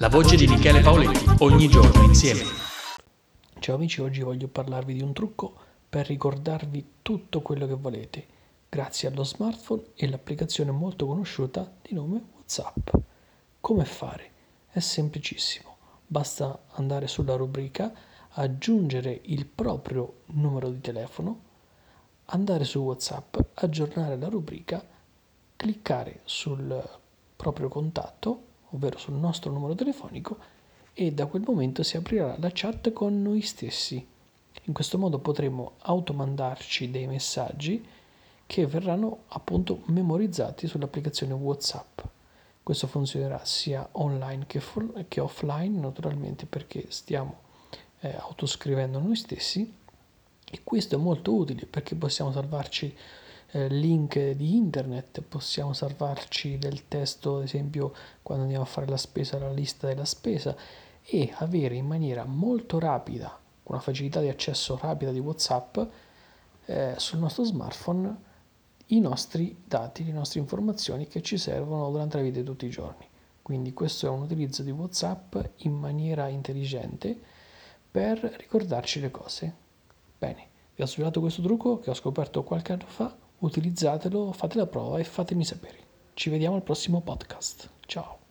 La voce di Michele Paoletti, ogni giorno insieme. Ciao amici, oggi voglio parlarvi di un trucco per ricordarvi tutto quello che volete, grazie allo smartphone e l'applicazione molto conosciuta di nome WhatsApp. Come fare? È semplicissimo, basta andare sulla rubrica, aggiungere il proprio numero di telefono, andare su WhatsApp, aggiornare la rubrica, cliccare sul proprio contatto ovvero sul nostro numero telefonico, e da quel momento si aprirà la chat con noi stessi. In questo modo potremo automandarci dei messaggi che verranno appunto memorizzati sull'applicazione WhatsApp. Questo funzionerà sia online che, for- che offline, naturalmente perché stiamo eh, autoscrivendo noi stessi e questo è molto utile perché possiamo salvarci eh, link di internet, possiamo salvarci del testo, ad esempio quando andiamo a fare la spesa, la lista della spesa e avere in maniera molto rapida, con una facilità di accesso rapida di WhatsApp, eh, sul nostro smartphone i nostri dati, le nostre informazioni che ci servono durante la vita di tutti i giorni. Quindi questo è un utilizzo di WhatsApp in maniera intelligente per ricordarci le cose. Bene, vi ho svelato questo trucco che ho scoperto qualche anno fa utilizzatelo, fate la prova e fatemi sapere. Ci vediamo al prossimo podcast. Ciao.